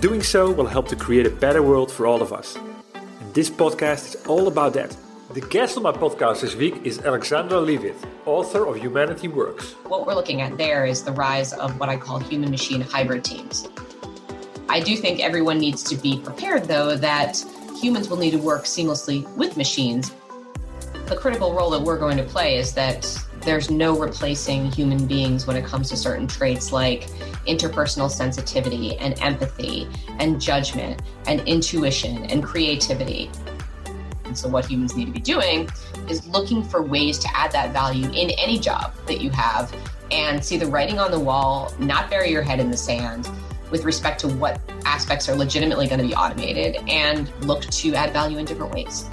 Doing so will help to create a better world for all of us. And this podcast is all about that. The guest on my podcast this week is Alexandra Levit, author of Humanity Works. What we're looking at there is the rise of what I call human machine hybrid teams. I do think everyone needs to be prepared, though, that humans will need to work seamlessly with machines. The critical role that we're going to play is that there's no replacing human beings when it comes to certain traits like interpersonal sensitivity and empathy and judgment and intuition and creativity. And so, what humans need to be doing is looking for ways to add that value in any job that you have and see the writing on the wall, not bury your head in the sand with respect to what aspects are legitimately going to be automated and look to add value in different ways.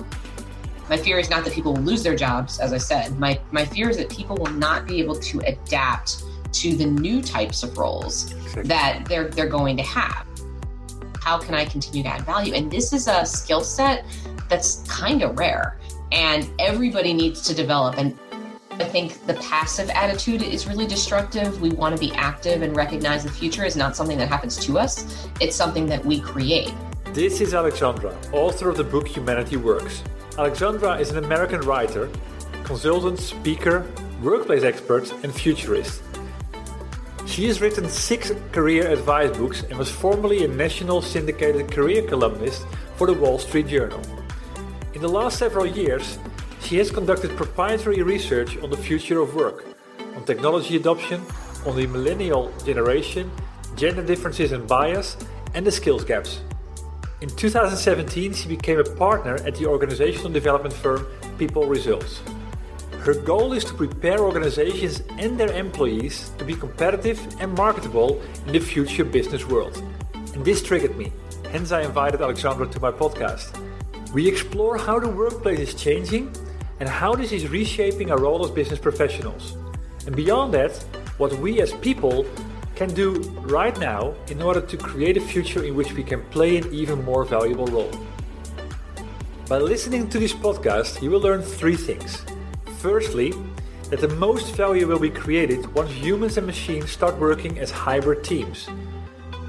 My fear is not that people will lose their jobs, as I said. My, my fear is that people will not be able to adapt to the new types of roles that they're they're going to have. How can I continue to add value? And this is a skill set that's kind of rare and everybody needs to develop and I think the passive attitude is really destructive. We want to be active and recognize the future is not something that happens to us. It's something that we create. This is Alexandra, author of the book Humanity Works. Alexandra is an American writer, consultant, speaker, workplace expert, and futurist. She has written six career advice books and was formerly a national syndicated career columnist for the Wall Street Journal. In the last several years, she has conducted proprietary research on the future of work, on technology adoption, on the millennial generation, gender differences and bias, and the skills gaps. In 2017, she became a partner at the organizational development firm People Results. Her goal is to prepare organizations and their employees to be competitive and marketable in the future business world. And this triggered me, hence, I invited Alexandra to my podcast. We explore how the workplace is changing and how this is reshaping our role as business professionals. And beyond that, what we as people can do right now in order to create a future in which we can play an even more valuable role. By listening to this podcast, you will learn three things. Firstly, that the most value will be created once humans and machines start working as hybrid teams.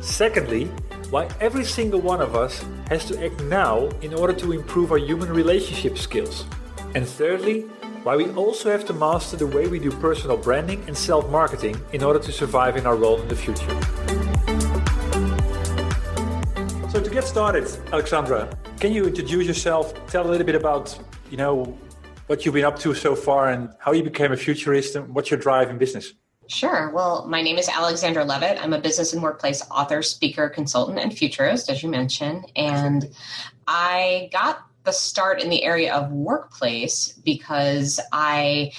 Secondly, why every single one of us has to act now in order to improve our human relationship skills. And thirdly, why we also have to master the way we do personal branding and self marketing in order to survive in our role in the future. So to get started, Alexandra, can you introduce yourself? Tell a little bit about, you know, what you've been up to so far and how you became a futurist and what's your drive in business. Sure. Well, my name is Alexandra Levit. I'm a business and workplace author, speaker, consultant, and futurist, as you mentioned. And I got the start in the area of workplace because I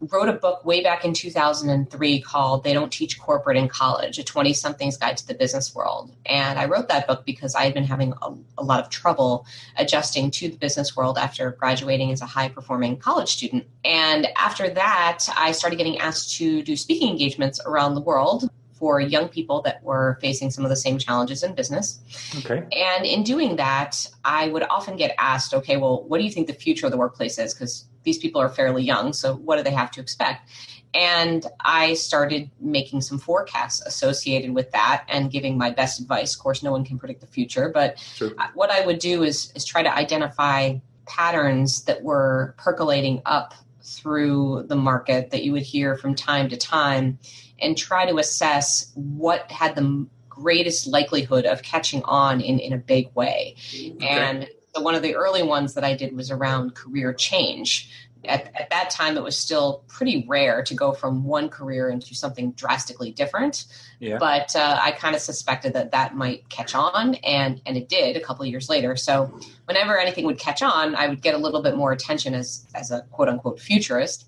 wrote a book way back in 2003 called They Don't Teach Corporate in College, a 20 somethings guide to the business world. And I wrote that book because I had been having a, a, lot of trouble adjusting to the business world after graduating as a high performing college student. And after that, I started getting asked to do speaking engagements around the world for young people that were facing some of the same challenges in business. Okay. And in doing that, I would often get asked, okay, well, what do you think the future of the workplace is? Because these people are fairly young, so what do they have to expect? And I started making some forecasts associated with that and giving my best advice. Of course, no one can predict the future, but sure. what I would do is, is try to identify patterns that were percolating up through the market that you would hear from time to time and try to assess what had the greatest likelihood of catching on in, in a big way. Okay. And so one of the early ones that I did was around career change. At, at, that time, it was still pretty rare to go from one career into something drastically different. Yeah. But uh, I kind of suspected that that might catch on, and and it did a couple of years later. So whenever anything would catch on, I would get a little bit more attention as as a quote unquote futurist.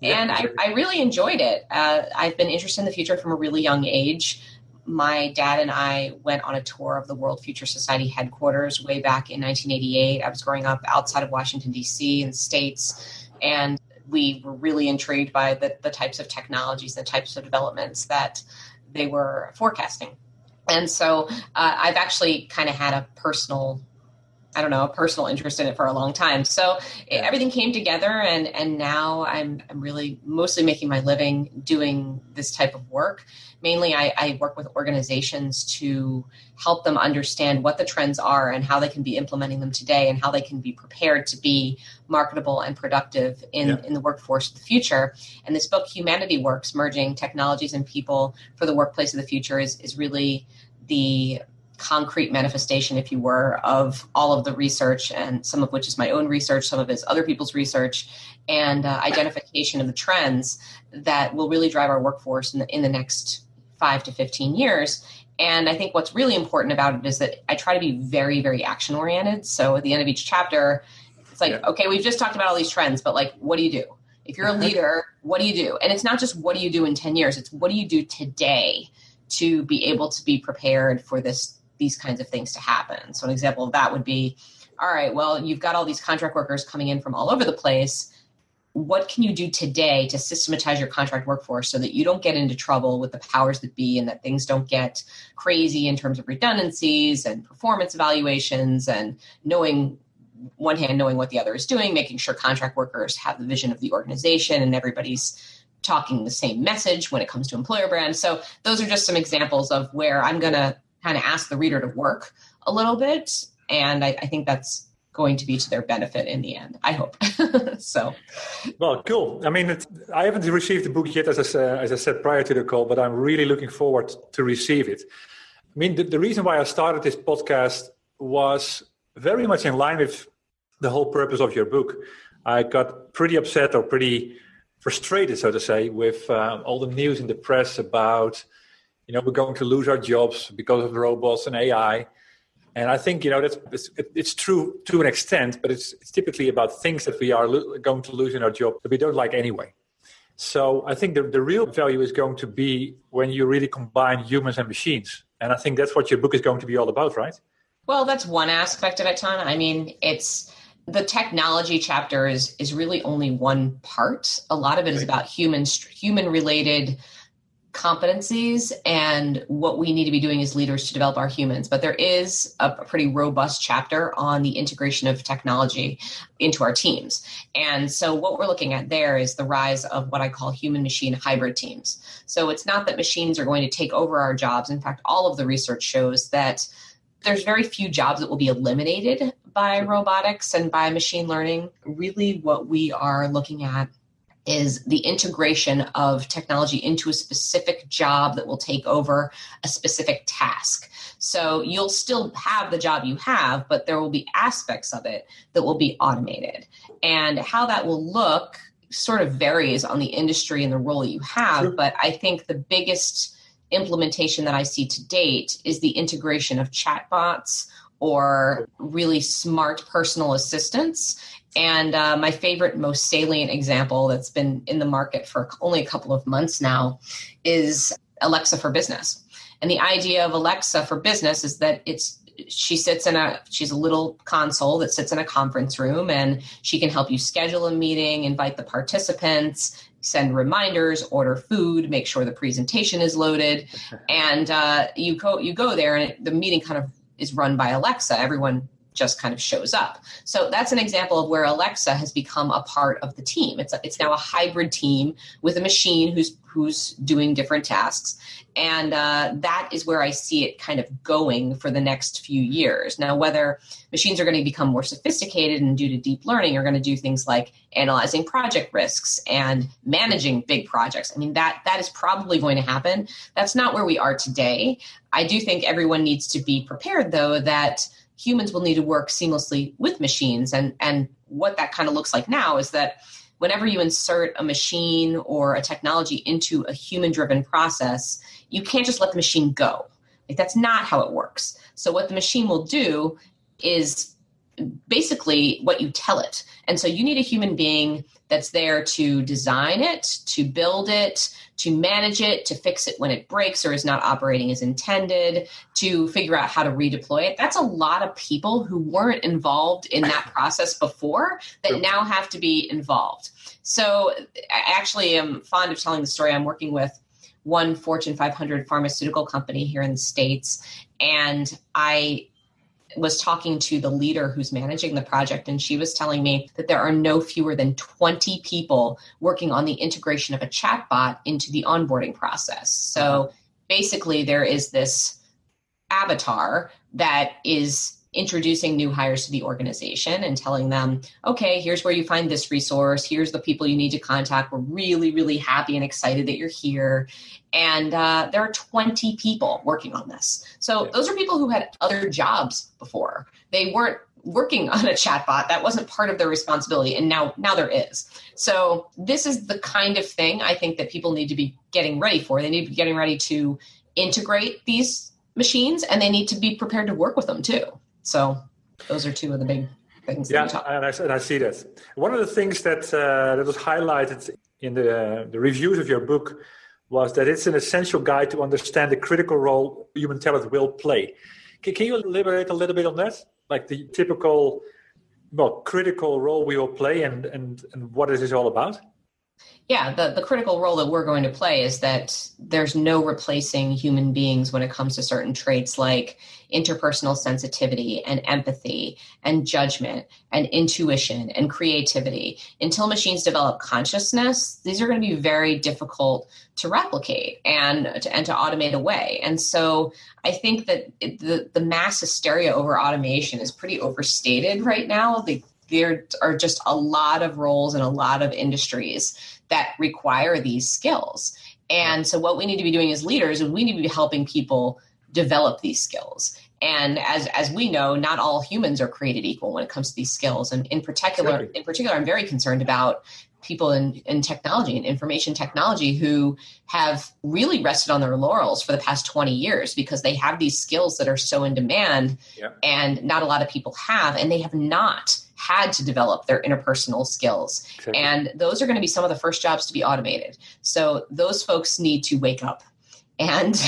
Yeah, and I, I really enjoyed it. Uh, I've been interested in the future from a really young age my dad and I went on a tour of the World Future Society headquarters way back in 1988. I was growing up outside of Washington, D.C., in the States, and we were really intrigued by the, the types of technologies, the types of developments that they were forecasting. And so uh, I've actually kind of had a personal I don't know, a personal interest in it for a long time. So it, everything came together, and and now I'm I'm really mostly making my living doing this type of work. Mainly, I, I work with organizations to help them understand what the trends are and how they can be implementing them today, and how they can be prepared to be marketable and productive in yeah. in the workforce of the future. And this book, Humanity Works: Merging Technologies and People for the Workplace of the Future, is is really the concrete manifestation, if you were, of all of the research, and some of which is my own research, some of it is other people's research, and uh, identification of the trends that will really drive our workforce in the, in the next five to 15 years. And I think what's really important about it is that I try to be very, very action oriented. So at the end of each chapter, like, yeah. okay, we've just talked about all these trends, but like, what do you do? If you're a mm-hmm. leader, what do you do? And it's not just what do you do in 10 years, it's what do you do today to be able to be prepared for this these kinds of things to happen. So, an example of that would be all right, well, you've got all these contract workers coming in from all over the place. What can you do today to systematize your contract workforce so that you don't get into trouble with the powers that be and that things don't get crazy in terms of redundancies and performance evaluations and knowing one hand knowing what the other is doing, making sure contract workers have the vision of the organization and everybody's talking the same message when it comes to employer brand. So those are just some examples of where I'm going to kind of ask the reader to work a little bit. And I, I think that's going to be to their benefit in the end. I hope. so, well, cool. I mean, I haven't received the book yet, as I, as I said prior to the call, but I'm really looking forward to receive it. I mean, the, the reason why I started this podcast was very much in line with the whole purpose of your book. I got pretty upset or pretty frustrated, so to say, with uh, all the news in the press about you know we're going to lose our jobs because of robots and ai and i think you know that's it's, it's true to an extent but it's, it's typically about things that we are lo- going to lose in our job that we don't like anyway. So i think the, the real value is going to be when you really combine humans and machines. And i think that's what your book is going to be all about right well that's one aspect of it ton i mean it's the technology chapter is is really only one part a lot of it is about human human related competencies and what we need to be doing as leaders to develop our humans. But there is a pretty robust chapter on the integration of technology into our teams. And so what we're looking at there is the rise of what I call human machine hybrid teams. So it's not that machines are going to take over our jobs. In fact, all of the research shows that there's very few jobs that will be eliminated by robotics and by machine learning. Really, what we are looking at is the integration of technology into a specific job that will take over a specific task. So you'll still have the job you have, but there will be aspects of it that will be automated. And how that will look sort of varies on the industry and the role that you have. Sure. But I think the biggest implementation that I see to date is the integration of chatbots or really smart personal assistants and uh, my favorite, most salient example that's been in the market for only a couple of months now is Alexa for Business. And the idea of Alexa for Business is that it's she sits in a she's a little console that sits in a conference room and she can help you schedule a meeting invite the participants send reminders order food make sure the presentation is loaded. And uh, you go you go there and it, the meeting kind of is run by alexa. Everyone just kind of shows up. So that's an example of where Alexa has become a part of the team. It's a, it's now a hybrid team with a machine who's who's doing different tasks, and uh, that is where I see it kind of going for the next few years. Now, whether machines are going to become more sophisticated and due to deep learning are going to do things like analyzing project risks and managing big projects. I mean that that is probably going to happen. That's not where we are today. I do think everyone needs to be prepared though that humans will need to work seamlessly with machines. And, and what that kind of looks like now is that whenever you insert a machine or a technology into a human driven process, you can't just let the machine go. Like that's not how it works. So what the machine will do is basically what you tell it. And so you need a human being that's there to design it, to build it, to manage it, to fix it when it breaks or is not operating as intended, to figure out how to redeploy it. That's a lot of people who weren't involved in that process before that now have to be involved. So I actually am fond of telling the story. I'm working with one Fortune 500 pharmaceutical company here in the States. And I was talking to the leader who's managing the project, and she was telling me that there are no fewer than 20 people working on the integration of a chatbot into the onboarding process. So basically, there is this avatar that is introducing new hires to the organization and telling them, okay, here's where you find this resource. Here's the people you need to contact. We're really, really happy and excited that you're here. And uh, there are 20 people working on this. So those are people who had other jobs before. They weren't working on a chatbot that wasn't part of their responsibility and now now there is so this is the kind of thing i think that people need to be getting ready for they need to be getting ready to integrate these machines and they need to be prepared to work with them too so those are two of the big things. Yeah, and I, and I see that. One of the things that uh, that was highlighted in the uh, the reviews of your book was that it's an essential guide to understand the critical role human talent will play. Can, can you elaborate a little bit on that? Like the typical, well, critical role we will play, and and and what is this all about? Yeah, the, the critical role that we're going to play is that there's no replacing human beings when it comes to certain traits like interpersonal sensitivity and empathy and judgment and intuition and creativity. Until machines develop consciousness, these are going to be very difficult to replicate and to, and to automate away. And so I think that the, the mass hysteria over automation is pretty overstated right now. The, there are just a lot of roles and a lot of industries that require these skills. And so, what we need to be doing as leaders is we need to be helping people develop these skills. And as as we know, not all humans are created equal when it comes to these skills. And in particular, in particular, I'm very concerned about people in, in technology and information technology who have really rested on their laurels for the past 20 years because they have these skills that are so in demand yeah. and not a lot of people have and they have not had to develop their interpersonal skills. Exactly. And those are going to be some of the first jobs to be automated. So those folks need to wake up and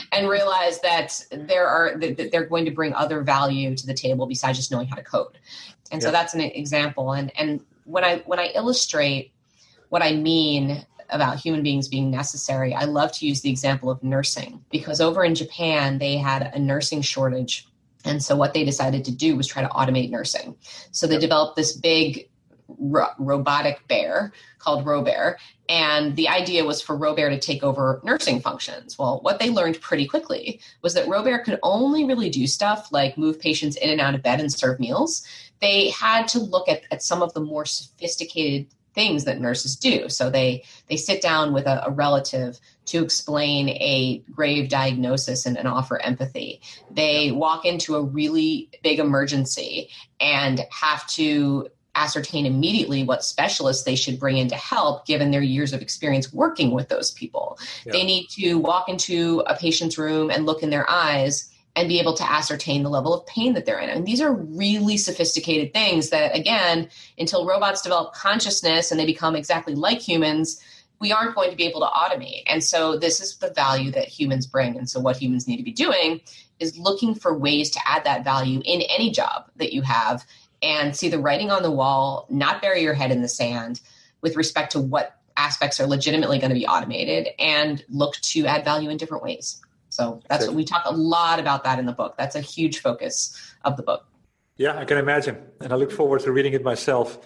and realize that there are that they're going to bring other value to the table besides just knowing how to code. And yeah. so that's an example. And and when I when I illustrate what I mean about human beings being necessary, I love to use the example of nursing because over in Japan they had a nursing shortage and so what they decided to do was try to automate nursing. So they developed this big ro- robotic bear called Robear. And the idea was for Robear to take over nursing functions. Well, what they learned pretty quickly was that Robear could only really do stuff like move patients in and out of bed and serve meals. They had to look at, at some of the more sophisticated things that nurses do. So they they sit down with a, a relative to explain a grave diagnosis and, and, offer empathy. They walk into a really big emergency and have to ascertain immediately what specialists they should bring in to help given their years of experience working with those people. Yeah. They need to walk into a patient's room and look in their eyes and be able to ascertain the level of pain that they're in. And these are really sophisticated things that, again, until robots develop consciousness and they become exactly like humans, we aren't going to be able to automate. And so, this is the value that humans bring. And so, what humans need to be doing is looking for ways to add that value in any job that you have and see the writing on the wall, not bury your head in the sand with respect to what aspects are legitimately going to be automated and look to add value in different ways. So that's what we talk a lot about that in the book. That's a huge focus of the book. Yeah, I can imagine, and I look forward to reading it myself.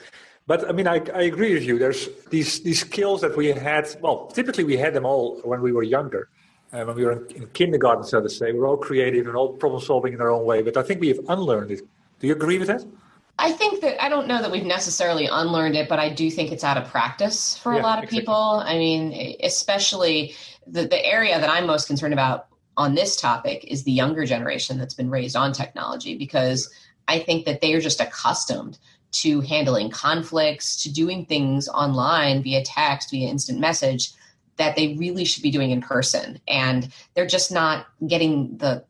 But I mean, I, I agree with you. There's these these skills that we had. Well, typically we had them all when we were younger, uh, when we were in, in, kindergarten, so to say. We're all creative and all problem solving in our own way. But I think we have unlearned it. Do you agree with that? I think that I don't know that we've necessarily unlearned it, but I do think it's out of practice for yeah, a lot of exactly. people. I mean, especially the, the area that I'm most concerned about on this topic is the younger generation that's been raised on technology because I think that they are just accustomed to handling conflicts, to doing things online via text, via instant message that they really should be doing in person. And they're just not getting the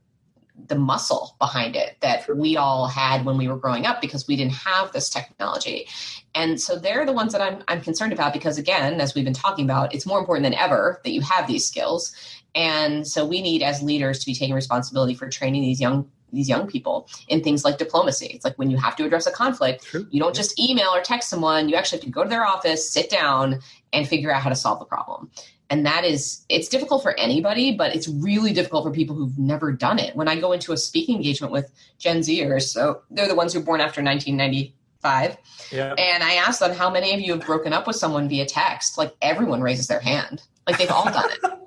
the muscle behind it that we all had when we were growing up because we didn't have this technology. And so they're the ones that I'm, I'm concerned about because, again, as we've been talking about, it's more important than ever that you have these skills. And so we need, as leaders, to be taking responsibility for training these young these young people in things like diplomacy. It's like when you have to address a conflict, True. you don't just email or text someone, you actually have to go to their office, sit down, and figure out how to solve the problem. And that is, it's difficult for anybody, but it's really difficult for people who've never done it. When I go into a speaking engagement with Gen Zers, so they're the ones who were born after 1995. Yeah. And I ask them, how many of you have broken up with someone via text? Like everyone raises their hand. Like they've all done it.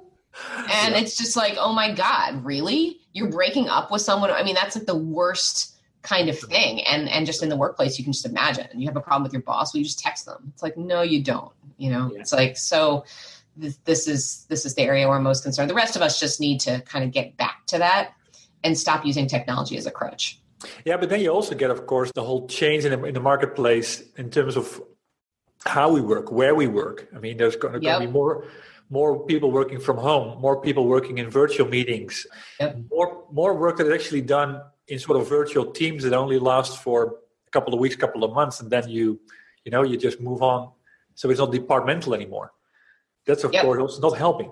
and yeah. it's just like, oh my God, really? You're breaking up with someone? I mean, that's like the worst kind of thing. And and just in the workplace, you can just imagine. You have a problem with your boss, well, you just text them. It's like, no, you don't. You know, yeah. it's like so this, this is this is the area where I'm most concerned. The rest of us just need to kind of get back to that and stop using technology as a crutch. Yeah, but then you also get, of course, the whole change in the, in the marketplace in terms of how we work, where we work. I mean, there's going to, yep. be more more people working from home, more people working in virtual meetings, yep. more more work that is actually done in sort of virtual teams that only last for a couple of weeks, a couple of months, and then you you know you just move on. So it's not departmental anymore. That's of yep. course also not helping.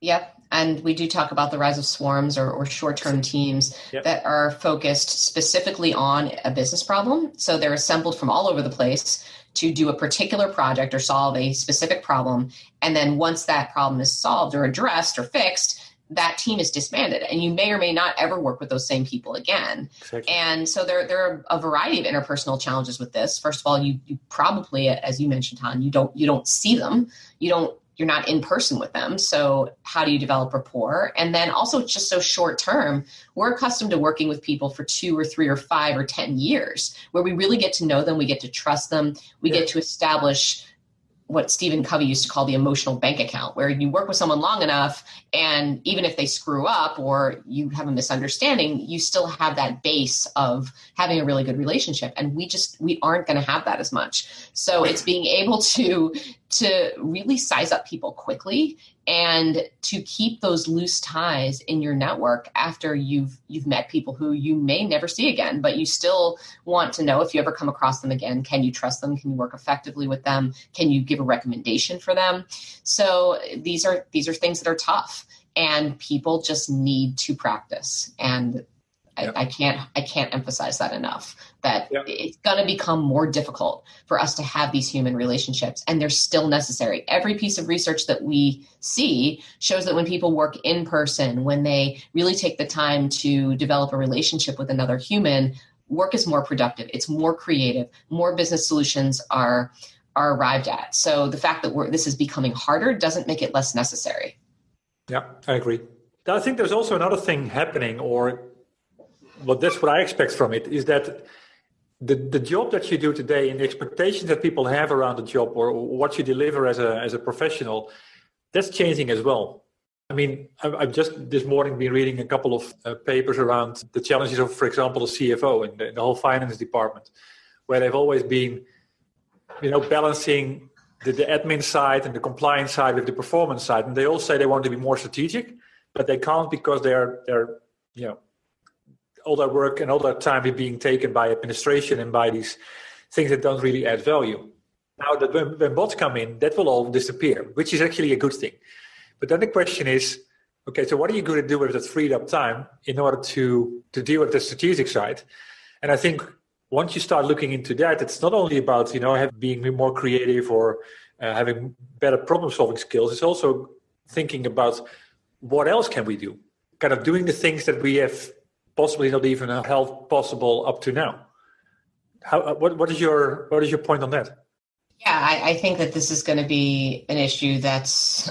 Yep. And we do talk about the rise of swarms or, or short term teams yep. that are focused specifically on a business problem. So they're assembled from all over the place to do a particular project or solve a specific problem. And then once that problem is solved or addressed or fixed, that team is disbanded and you may or may not ever work with those same people again exactly. and so there, there are a variety of interpersonal challenges with this first of all you, you probably as you mentioned Han, you don't you don't see them you don't you're not in person with them. So how do you develop rapport? And then also it's just so short term. We're accustomed to working with people for two or three or five or 10 years where we really get to know them. We get to trust them. We yeah. get to establish what Stephen Covey used to call the emotional bank account, where you work with someone long enough, and even if they screw up or you have a misunderstanding, you still have that base of having a really good relationship. And we just we aren't going to have that as much. So it's being able to to really size up people quickly and to keep those loose ties in your network after you've you've met people who you may never see again but you still want to know if you ever come across them again. Can you trust them? Can you work effectively with them? Can you give a recommendation for them? So these are these are things that are tough and people just need to practice. And I, I, can't I can't emphasize that enough. That yep. it's going to become more difficult for us to have these human relationships, and they're still necessary. Every piece of research that we see shows that when people work in person, when they really take the time to develop a relationship with another human, work is more productive. It's more creative. More business solutions are are arrived at. So the fact that this is becoming harder doesn't make it less necessary. Yeah, I agree. I think there's also another thing happening, or well, that's what I expect from it is that the, the job that you do today and the expectations that people have around the job or what you deliver as a, as a professional, that's changing as well. I mean, I've just this morning been reading a couple of uh, papers around the challenges of, for example, the CFO and the, the whole finance department, where they've always been, you know, balancing the, the admin side and the compliance side with the performance side. And they all say they want to be more strategic, but they can't because they're they're you know all that work and all that time is being taken by administration and by these things that don't really add value. Now that when, when bots come in, that will all disappear, which is actually a good thing. But then the question is, okay, so what are you going to do with that freed up time in order to to deal with the strategic side? And I think once you start looking into that, it's not only about you know have, being more creative or uh, having better problem solving skills. It's also thinking about what else can we do, kind of doing the things that we have possibly not even held possible up to now. How, uh, what, what is your what is your point on that? Yeah, I, I, think that this is going to be an issue that's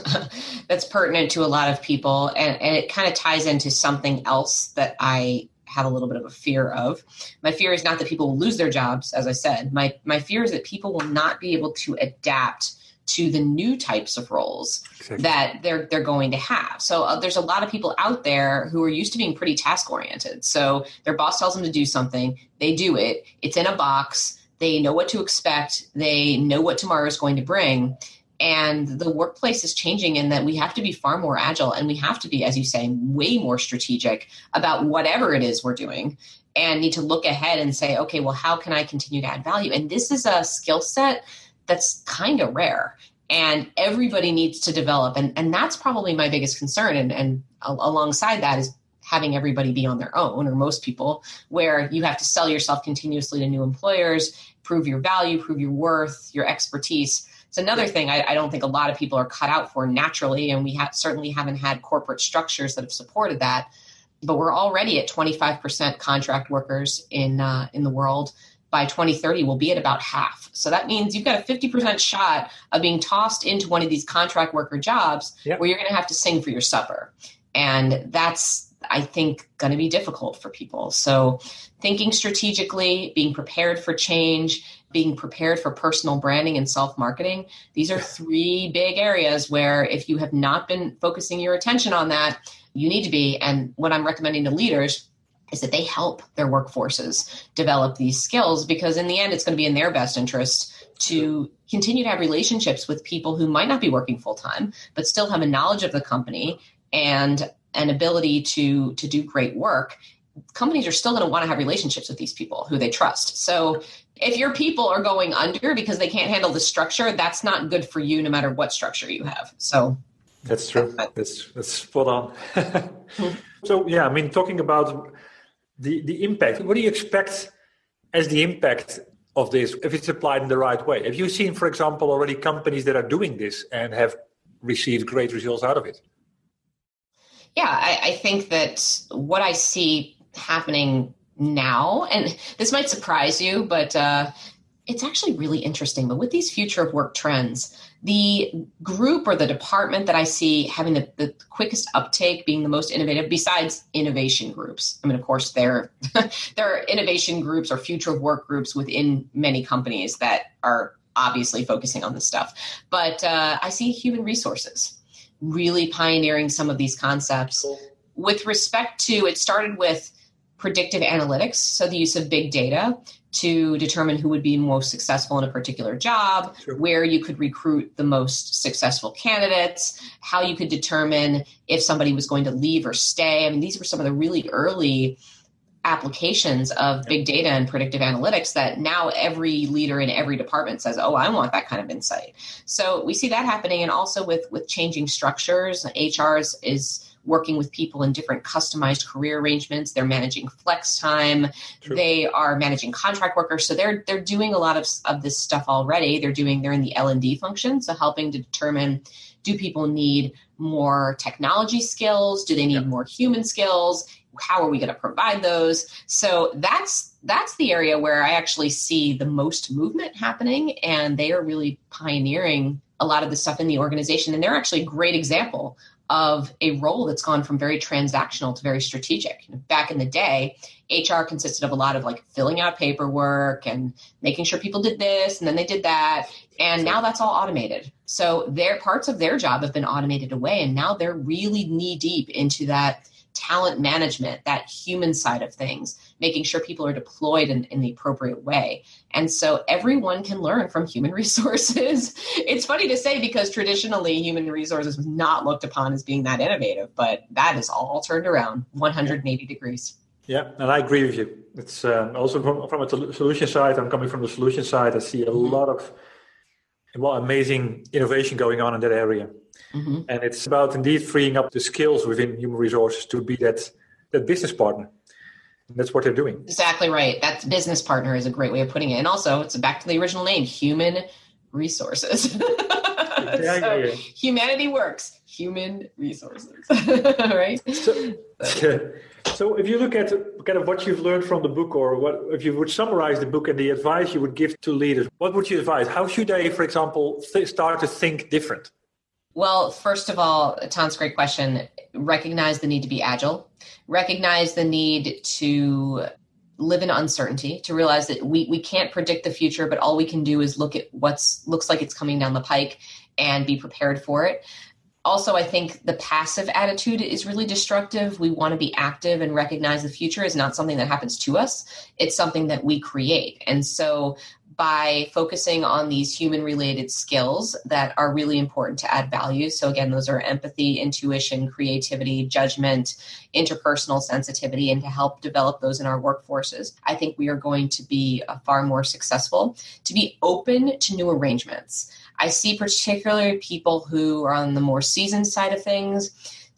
that's pertinent to a lot of people, and, and it kind of ties into something else that I have a little bit of a fear of. My fear is not that people will lose their jobs, as I said. My my fear is that people will not be able to adapt to the new types of roles exactly. that they're they're going to have. So uh, there's a lot of people out there who are used to being pretty task oriented. So their boss tells them to do something, they do it. It's in a box. They know what to expect. They know what tomorrow is going to bring. And the workplace is changing in that we have to be far more agile and we have to be, as you say, way more strategic about whatever it is we're doing and need to look ahead and say, okay, well, how can I continue to add value? And this is a skill set that's kind of rare and everybody needs to develop and, and that's probably my biggest concern and, and alongside that is having everybody be on their own or most people where you have to sell yourself continuously to new employers prove your value prove your worth your expertise. It's another thing I, I don't think a lot of people are cut out for naturally and we have certainly haven't had corporate structures that have supported that but we're already at 25% contract workers in uh, in the world by 2030 will be at about half. So that means you've got a 50% shot of being tossed into one of these contract worker jobs yep. where you're going to have to sing for your supper. And that's, I think, going to be difficult for people. So thinking strategically, being prepared for change, being prepared for personal branding and self marketing, these are three big areas where if you have not been focusing your attention on that, you need to be. And what I'm recommending to leaders is that they help their workforces develop these skills because in the end it's going to be in their best interest to continue to have relationships with people who might not be working full time but still have a knowledge of the company and an ability to to do great work. Companies are still going to want to have relationships with these people who they trust. So if your people are going under because they can't handle the structure that's not good for you no matter what structure you have. So that's true. That's that's spot on. Mm-hmm. So yeah i mean talking about the, the impact. What do you expect as the impact of this if it's applied in the right way? Have you seen, for example, already companies that are doing this and have received great results out of it? Yeah, I, I think that what I see happening now, and this might surprise you, but uh, it's actually really interesting. But with these future of work trends, the group or the department that I see having the, the quickest uptake, being the most innovative, besides innovation groups. I mean, of course, there there are innovation groups or future of work groups within many companies that are obviously focusing on this stuff. But uh, I see human resources really pioneering some of these concepts. Cool. With respect to, it started with predictive analytics, so the use of big data to determine who would be most successful in a particular job, sure. where you could recruit the most successful candidates, how you could determine if somebody was going to leave or stay. I mean, these were some of the really early applications of big data and predictive analytics that now every leader in every department says oh i want that kind of insight so we see that happening and also with with changing structures hr is, is working with people in different customized career arrangements. They're managing flex time. True. They are managing contract workers. So they're they're doing a lot of, of this stuff already. They're doing they're in the L and D function, so helping to determine do people need more technology skills? Do they need more human skills? How are we going to provide those? So that's that's the area where I actually see the most movement happening, and they are really pioneering a lot of the stuff in the organization. And they're actually a great example of a role that's gone from very transactional to very strategic. Back in the day, HR consisted of a lot of like filling out paperwork and making sure people did this and then they did that. And now that's all automated. So their parts of their job have been automated away. And now they're really knee deep into that talent management, that human side of things, making sure people are deployed in, in the appropriate way. And so everyone can learn from human resources. it's funny to say because traditionally human resources was not looked upon as being that innovative, but that is all turned around 180 degrees. Yeah, and I agree with you. It's um, also from, from a solution side. I'm coming from the solution side. I see a mm-hmm. lot of well, amazing innovation going on in that area. Mm-hmm. And it's about indeed freeing up the skills within human resources to be that that business partner. That's what they're doing. Exactly right. That business partner is a great way of putting it. And also, it's back to the original name, human resources. exactly. so humanity works. Human resources, right? So, so, if you look at kind of what you've learned from the book, or what if you would summarize the book and the advice you would give to leaders, what would you advise? How should they, for example, th- start to think different? Well, first of all, Tom's great question. Recognize the need to be agile. Recognize the need to live in uncertainty to realize that we, we can't predict the future but all we can do is look at what's looks like it's coming down the pike and be prepared for it also i think the passive attitude is really destructive we want to be active and recognize the future is not something that happens to us it's something that we create and so by focusing on these human related skills that are really important to add value. So, again, those are empathy, intuition, creativity, judgment, interpersonal sensitivity, and to help develop those in our workforces. I think we are going to be uh, far more successful to be open to new arrangements. I see particularly people who are on the more seasoned side of things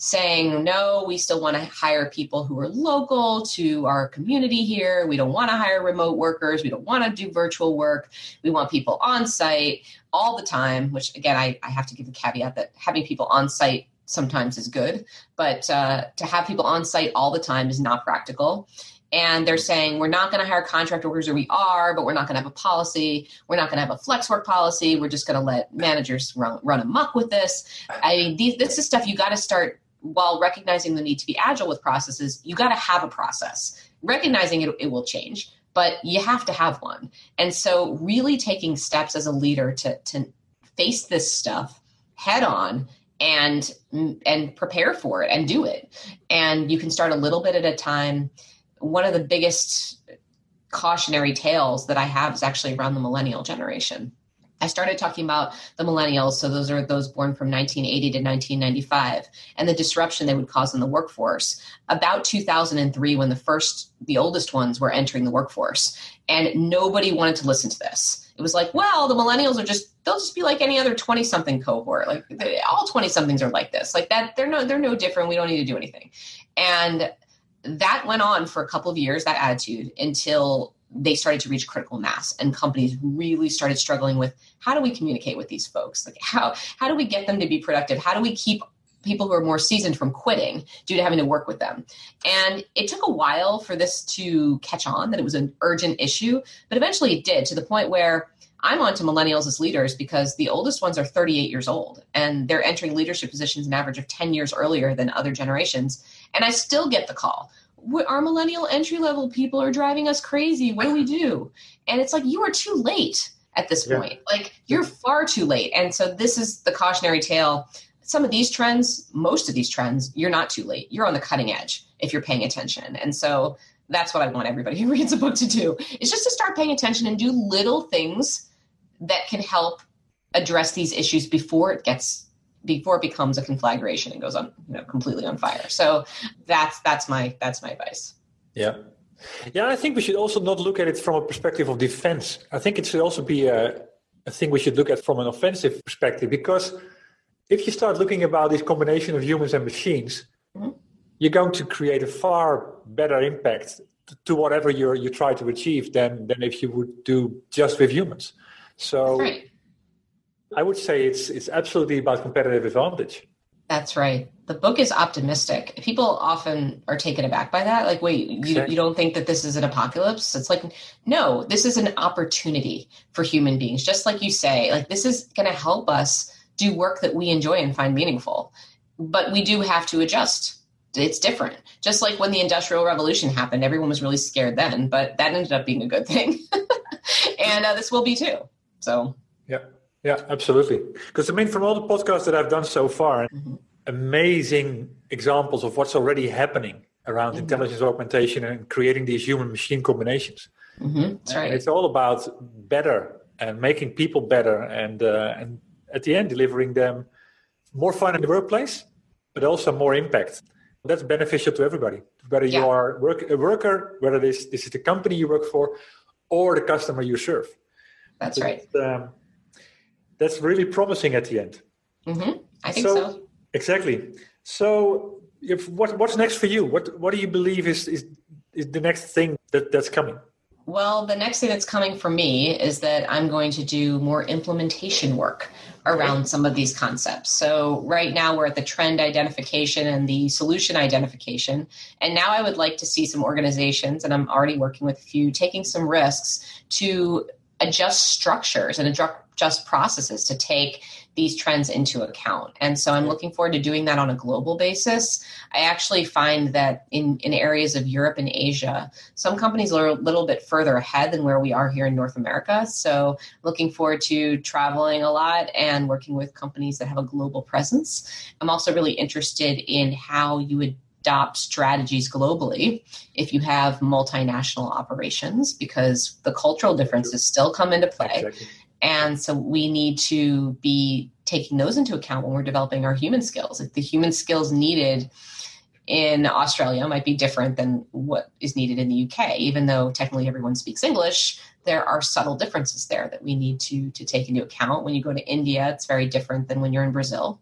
saying, no, we still want to hire people who are local to our community here. We don't want to hire remote workers. We don't want to do virtual work. We want people on site all the time, which again, I, I have to give a caveat that having people on site sometimes is good, but uh, to have people on site all the time is not practical and they're saying we're not going to hire contract workers or we are but we're not going to have a policy we're not going to have a flex work policy we're just going to let managers run, run amok with this i mean these, this is stuff you got to start while recognizing the need to be agile with processes, you got to have a process. Recognizing it, it will change, but you have to have one. And so, really taking steps as a leader to, to face this stuff head on and and prepare for it and do it. And you can start a little bit at a time. One of the biggest cautionary tales that I have is actually around the millennial generation I started talking about the millennials, so those are those born from 1980 to 1995, and the disruption they would cause in the workforce. About 2003, when the first, the oldest ones were entering the workforce, and nobody wanted to listen to this. It was like, well, the millennials are just they'll just be like any other 20 something cohort. Like they, all 20 somethings are like this. Like that they're no they're no different. We don't need to do anything. And that went on for a couple of years that attitude until they started to reach critical mass and companies really started struggling with how do we communicate with these folks? Like how how do we get them to be productive? How do we keep people who are more seasoned from quitting due to having to work with them? And it took a while for this to catch on that it was an urgent issue but eventually it did to the point where I'm on to millennials as leaders because the oldest ones are 38 years old and they're entering leadership positions an average of 10 years earlier than other generations. And I still get the call our millennial entry level people are driving us crazy. What do we do? And it's like, you are too late at this yeah. point. Like, you're far too late. And so, this is the cautionary tale. Some of these trends, most of these trends, you're not too late. You're on the cutting edge if you're paying attention. And so, that's what I want everybody who reads a book to do is just to start paying attention and do little things that can help address these issues before it gets before it becomes a conflagration and goes on you know completely on fire. So that's that's my that's my advice. Yeah. Yeah i think we should also not look at it from a perspective of defense. I think it should also be a, a thing we should look at from an offensive perspective because if you start looking about this combination of humans and machines mm-hmm. you're going to create a far better impact to whatever you you try to achieve than than if you would do just with humans. So right. I would say it's it's absolutely about competitive advantage. That's right. The book is optimistic. People often are taken aback by that. Like, wait, you, you don't think that this is an apocalypse? It's like, no, this is an opportunity for human beings. Just like you say, like, this is going to help us do work that we enjoy and find meaningful. But we do have to adjust. It's different. Just like when the Industrial Revolution happened, everyone was really scared then, but that ended up being a good thing. and uh, this will be too. So, yeah. Yeah, absolutely. Because I mean, from all the podcasts that I've done so far, mm-hmm. amazing examples of what's already happening around mm-hmm. intelligence augmentation and creating these human machine combinations. Mm-hmm. That's right. And it's all about better and making people better, and uh, and at the end delivering them more fun in the workplace, but also more impact. That's beneficial to everybody, whether yeah. you are work, a worker, whether this this is the company you work for, or the customer you serve. That's so right. Um, that's really promising at the end. Mm-hmm. I think so, so. Exactly. So, if, what, what's next for you? What What do you believe is is, is the next thing that, that's coming? Well, the next thing that's coming for me is that I'm going to do more implementation work around some of these concepts. So, right now we're at the trend identification and the solution identification. And now I would like to see some organizations, and I'm already working with a few, taking some risks to adjust structures and adjust processes to take these trends into account. And so I'm looking forward to doing that on a global basis. I actually find that in, in areas of Europe and Asia, some companies are a little bit further ahead than where we are here in North America. So looking forward to traveling a lot and working with companies that have a global presence. I'm also really interested in how you would adopt strategies globally if you have multinational operations because the cultural differences still come into play. Exactly. And so we need to be taking those into account when we're developing our human skills. If the human skills needed in Australia might be different than what is needed in the UK, even though technically everyone speaks English, there are subtle differences there that we need to to take into account. When you go to India, it's very different than when you're in Brazil.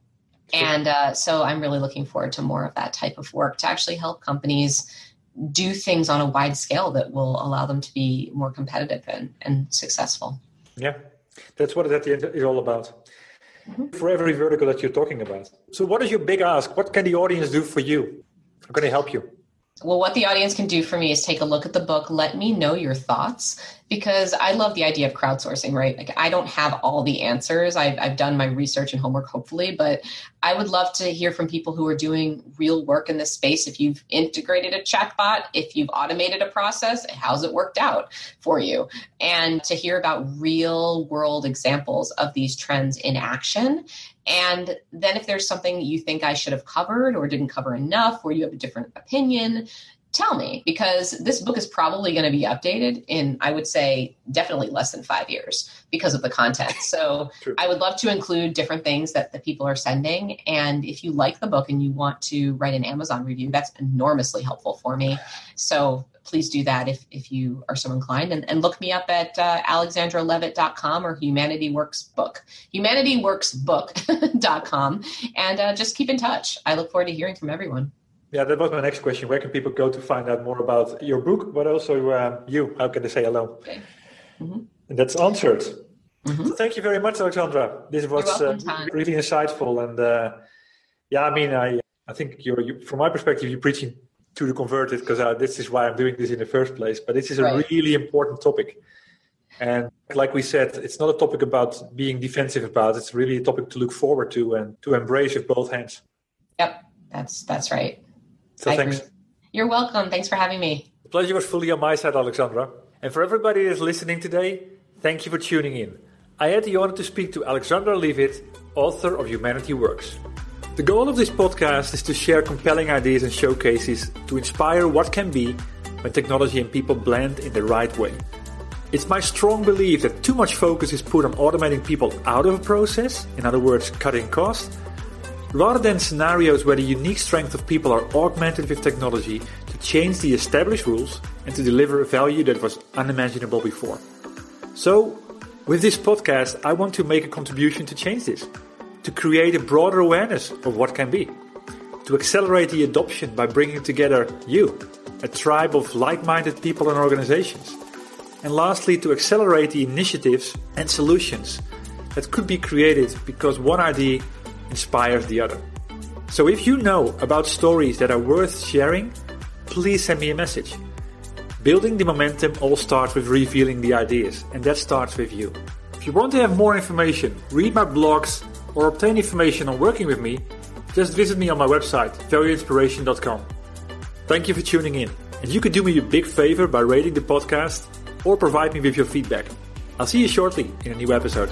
And uh, so I'm really looking forward to more of that type of work to actually help companies do things on a wide scale that will allow them to be more competitive and, and successful. Yeah, that's what it at the end is all about. Mm-hmm. For every vertical that you're talking about. So, what is your big ask? What can the audience do for you? How can they help you? Well, what the audience can do for me is take a look at the book, let me know your thoughts, because I love the idea of crowdsourcing, right? Like, I don't have all the answers. I've, I've done my research and homework, hopefully, but I would love to hear from people who are doing real work in this space. If you've integrated a chatbot, if you've automated a process, how's it worked out for you? And to hear about real world examples of these trends in action and then if there's something you think I should have covered or didn't cover enough, or you have a different opinion, tell me because this book is probably going to be updated in i would say definitely less than five years because of the content so i would love to include different things that the people are sending and if you like the book and you want to write an amazon review that's enormously helpful for me so please do that if, if you are so inclined. And, and look me up at uh, alexandralevit.com or Humanity Works Book, humanityworksbook.com. And uh, just keep in touch. I look forward to hearing from everyone. Yeah, that was my next question. Where can people go to find out more about your book, but also uh, you? How can they say hello? Okay. Mm-hmm. And that's answered. Mm-hmm. So thank you very much, Alexandra. This was welcome, uh, really insightful. And uh, yeah, I mean, I I think you're you, from my perspective, you're preaching to the converted because uh, this is why I'm doing this in the first place. But this is a right. really important topic. And like we said, it's not a topic about being defensive about. It's really a topic to look forward to and to embrace with both hands. Yep, that's that's right. So I thanks. Agree. You're welcome. Thanks for having me. The pleasure was fully on my side, Alexandra. And for everybody that's listening today, thank you for tuning in. I had the honor to speak to Alexandra Levit, author of Humanity Works. The goal of this podcast is to share compelling ideas and showcases to inspire what can be when technology and people blend in the right way. It's my strong belief that too much focus is put on automating people out of a process, in other words, cutting costs, rather than scenarios where the unique strength of people are augmented with technology to change the established rules and to deliver a value that was unimaginable before. So, with this podcast, I want to make a contribution to change this to create a broader awareness of what can be, to accelerate the adoption by bringing together you, a tribe of like minded people and organizations, and lastly, to accelerate the initiatives and solutions that could be created because one idea inspires the other. So if you know about stories that are worth sharing, please send me a message. Building the momentum all starts with revealing the ideas, and that starts with you. If you want to have more information, read my blogs, or obtain information on working with me, just visit me on my website, valueinspiration.com. Thank you for tuning in. And you could do me a big favor by rating the podcast or provide me with your feedback. I'll see you shortly in a new episode.